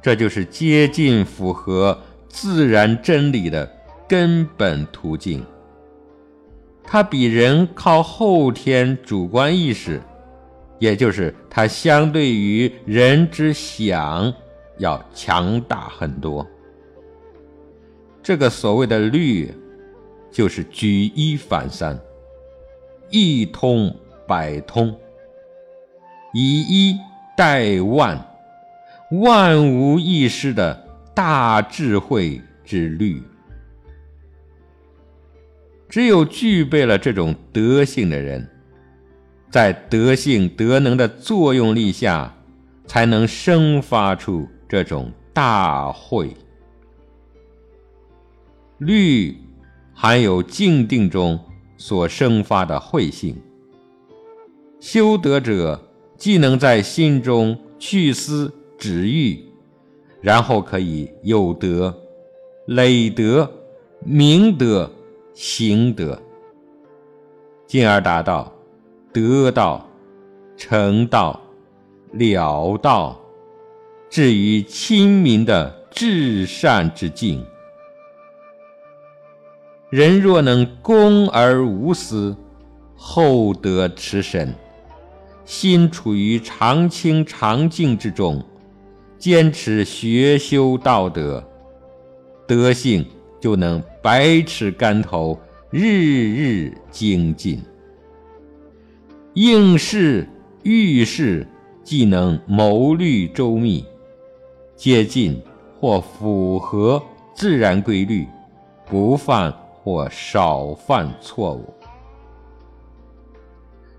这就是接近符合自然真理的根本途径。它比人靠后天主观意识。也就是它相对于人之想要强大很多。这个所谓的律，就是举一反三，一通百通，以一代万，万无一失的大智慧之律。只有具备了这种德性的人。在德性德能的作用力下，才能生发出这种大慧。律含有静定中所生发的慧性。修德者既能在心中去思止欲，然后可以有德、累德、明德、行德，进而达到。得道、成道、了道，至于亲民的至善之境。人若能公而无私，厚德持身，心处于常清常静之中，坚持学修道德，德性就能百尺竿头，日日精进。应试遇事，既能谋虑周密，接近或符合自然规律，不犯或少犯错误，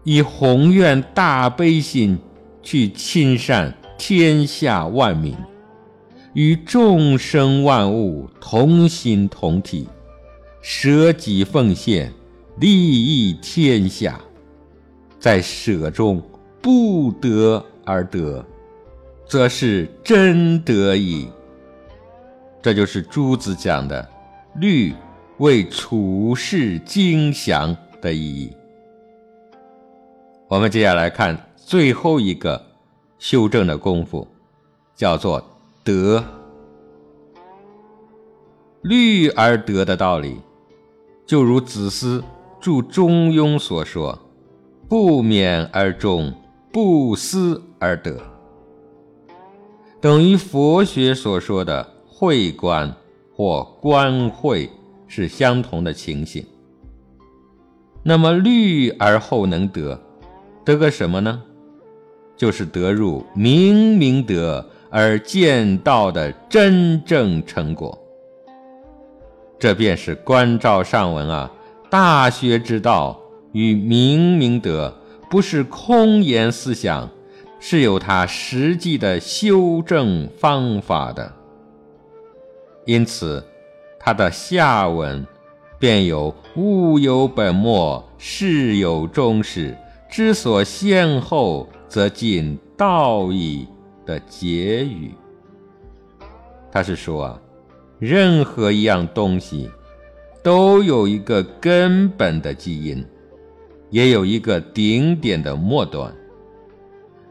以宏愿大悲心去亲善天下万民，与众生万物同心同体，舍己奉献，利益天下。在舍中不得而得，则是真得矣。这就是朱子讲的“律为处世精详”的意义。我们接下来看最后一个修正的功夫，叫做“德”。律而得的道理，就如子思著《中庸》所说。不勉而终，不思而得，等于佛学所说的慧观或观慧是相同的情形。那么虑而后能得，得个什么呢？就是得入明明德而见道的真正成果。这便是关照上文啊，大学之道。与明明德不是空言思想，是有它实际的修正方法的。因此，它的下文便有“物有本末，事有终始，知所先后，则尽道义”的结语。他是说啊，任何一样东西都有一个根本的基因。也有一个顶点的末端。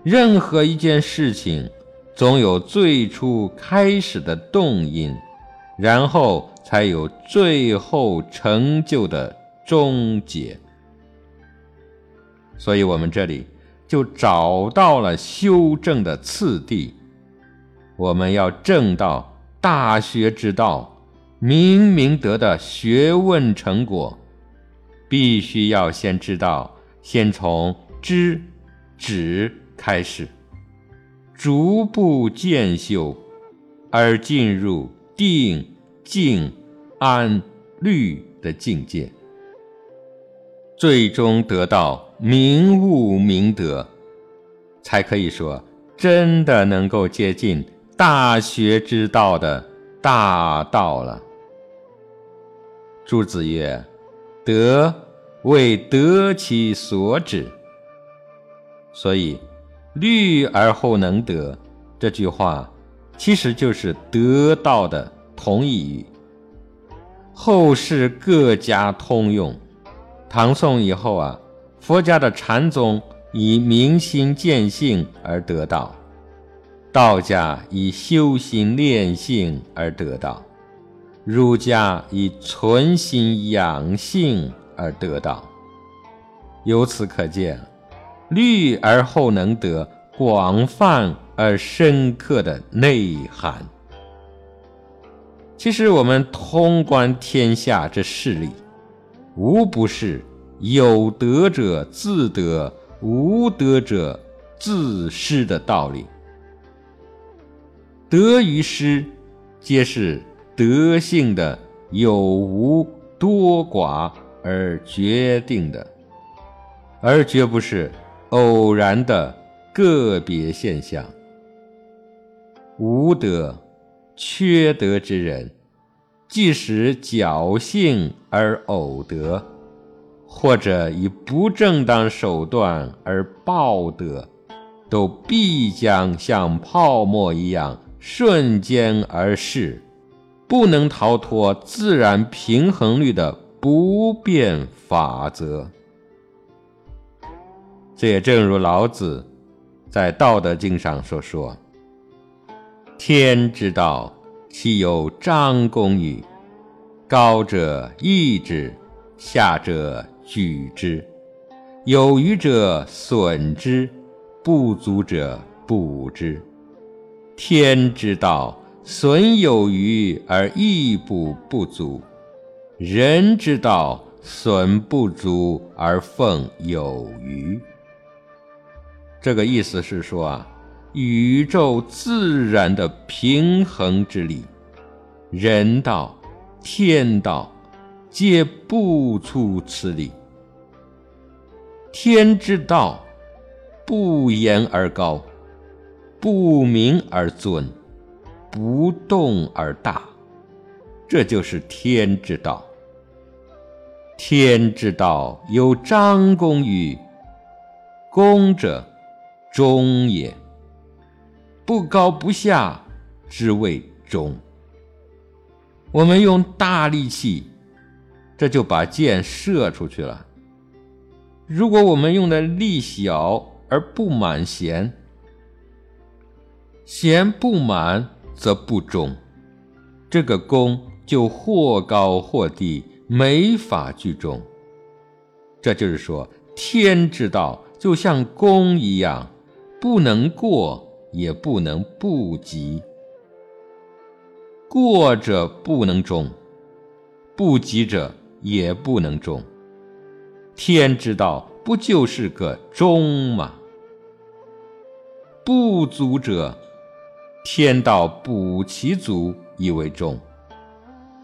任何一件事情，总有最初开始的动因，然后才有最后成就的终结。所以，我们这里就找到了修正的次第。我们要正到大学之道，明明德的学问成果。必须要先知道，先从知、止开始，逐步渐修，而进入定、静、安、虑的境界，最终得到明悟明德，才可以说真的能够接近大学之道的大道了。朱子曰：“德为得其所止。”所以“虑而后能得”这句话，其实就是得道的同义语。后世各家通用。唐宋以后啊，佛家的禅宗以明心见性而得道，道家以修心炼性而得道。儒家以存心养性而得道，由此可见，虑而后能得广泛而深刻的内涵。其实，我们通观天下之事理，无不是有德者自得，无德者自失的道理。得与失，皆是。德性的有无多寡而决定的，而绝不是偶然的个别现象。无德、缺德之人，即使侥幸而偶得，或者以不正当手段而报德，都必将像泡沫一样瞬间而逝。不能逃脱自然平衡律的不变法则。这也正如老子在《道德经》上所说：“天之道，其有张公与？高者抑之，下者举之。有余者损之，不足者补之。天之道。”损有余而益不不足，人之道损不足而奉有余。这个意思是说啊，宇宙自然的平衡之力，人道、天道皆不出此理。天之道，不言而高，不明而尊。不动而大，这就是天之道。天之道有张弓与，弓者，中也。不高不下，之谓中。我们用大力气，这就把箭射出去了。如果我们用的力小而不满弦，弦不满。则不中，这个弓就或高或低，没法聚中。这就是说，天之道就像弓一样，不能过，也不能不及。过者不能中，不及者也不能中。天之道不就是个中吗？不足者。天道补其足以为中，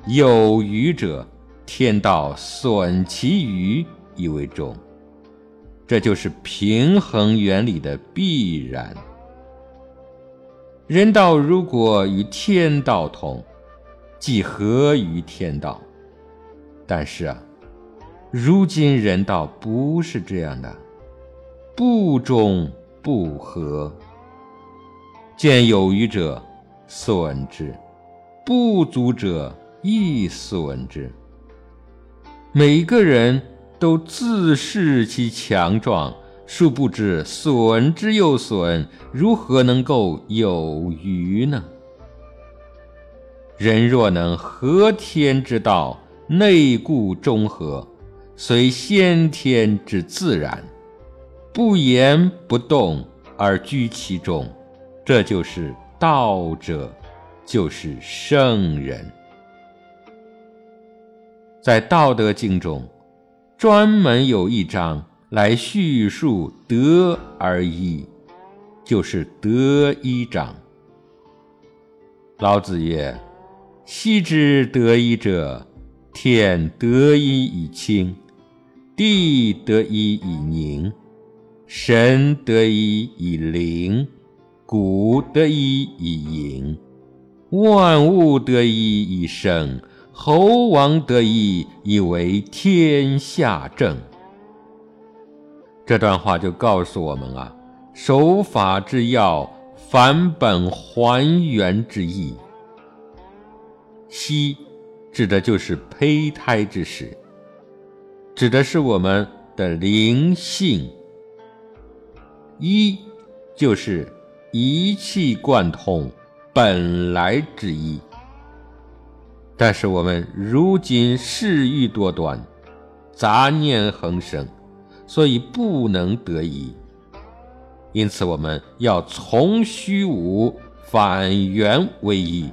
有余者，天道损其余以为中。这就是平衡原理的必然。人道如果与天道同，即合于天道。但是啊，如今人道不是这样的，不中不和。见有余者，损之；不足者，亦损之。每个人都自恃其强壮，殊不知损之又损，如何能够有余呢？人若能合天之道，内固中和，随先天之自然，不言不动而居其中。这就是道者，就是圣人。在《道德经》中，专门有一章来叙述德而一，就是德一章。老子曰：“昔之得一者，天得一以清，地得一以宁，神得一以灵。”古得以以盈，万物得以以生，侯王得以以为天下正。这段话就告诉我们啊，守法之要，返本还原之意。息，指的就是胚胎之时，指的是我们的灵性。一，就是一气贯通，本来之意。但是我们如今事欲多端，杂念横生，所以不能得一。因此，我们要从虚无返原为一。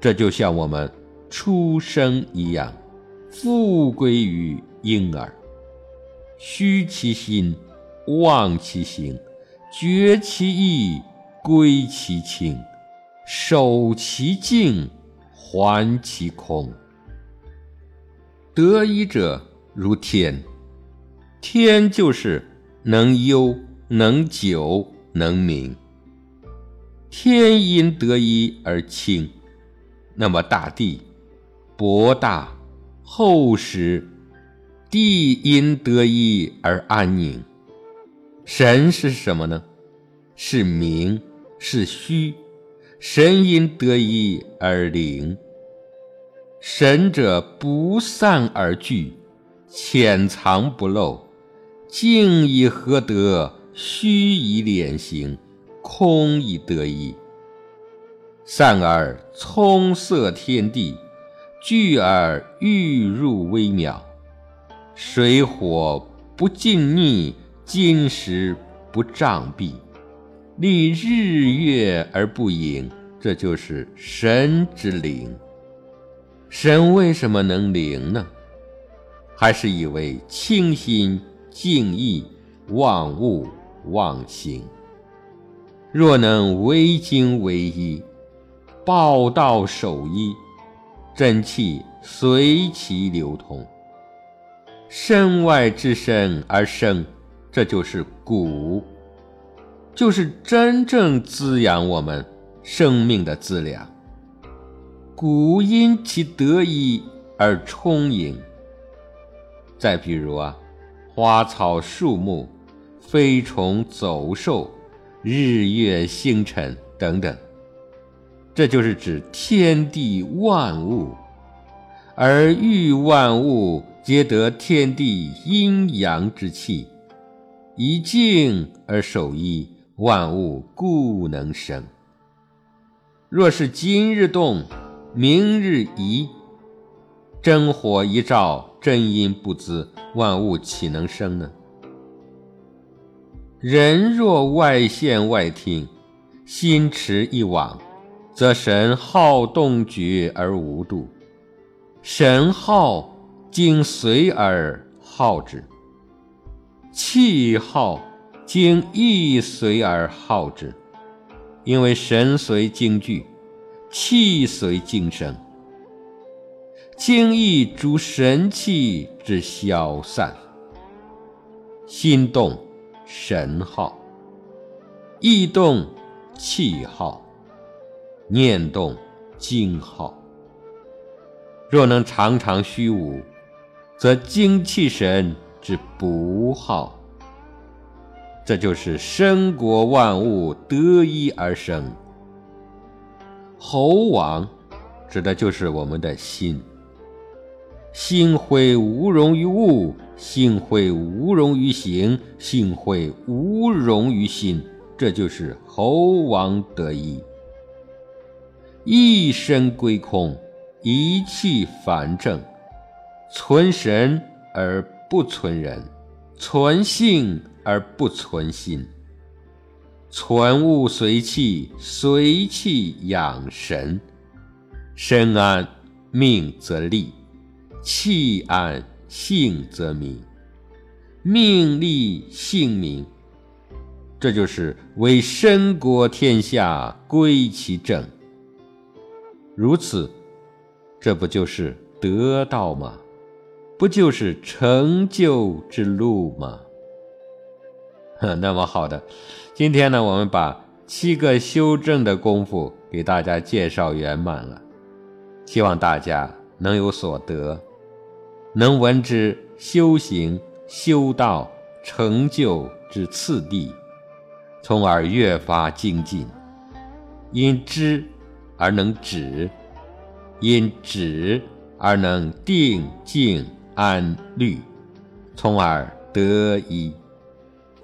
这就像我们出生一样，复归于婴儿，虚其心，忘其形，绝其意，归其清，守其静，还其空。得一者如天，天就是能悠、能久、能明。天因得一而清。那么大地博大厚实，地因得一而安宁。神是什么呢？是明，是虚。神因得一而灵。神者不散而聚，潜藏不露，静以何得？虚以敛形，空以得一。散而充塞天地，聚而欲入微妙。水火不尽逆，金石不障蔽，立日月而不盈，这就是神之灵。神为什么能灵呢？还是以为清心静意，万物忘形。若能为精为一。报道守一，真气随其流通，身外之身而生，这就是谷，就是真正滋养我们生命的资粮。谷因其得意而充盈。再比如啊，花草树木、飞虫走兽、日月星辰等等。这就是指天地万物，而欲万物皆得天地阴阳之气，以静而守一，万物故能生。若是今日动，明日移，真火一照，真阴不滋，万物岂能生呢？人若外现外听，心持一往。则神好动绝而无度，神好经随而好之，气好经意随而好之，因为神随经聚，气随经生，经意主神气之消散，心动神好，意动气好。念动精耗，若能常常虚无，则精气神之不耗。这就是生国万物得一而生。猴王指的就是我们的心，心会无容于物，心会无容于形，心会无容于心，这就是猴王得一。一身归空，一气反正，存神而不存人，存性而不存心，存物随气，随气养神，身安命则立，气安性则明，命立性明，这就是为身国天下归其正。如此，这不就是得道吗？不就是成就之路吗？那么好的，今天呢，我们把七个修正的功夫给大家介绍圆满了，希望大家能有所得，能闻之修行修道成就之次第，从而越发精进。因知而能止，因止而能定静安虑，从而得一。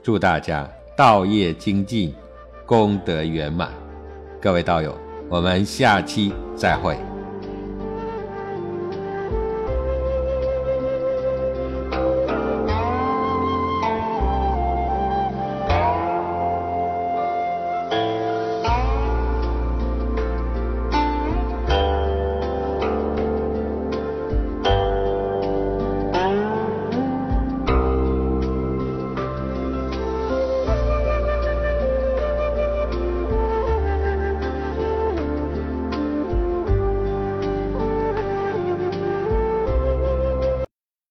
祝大家道业精进，功德圆满。各位道友，我们下期再会。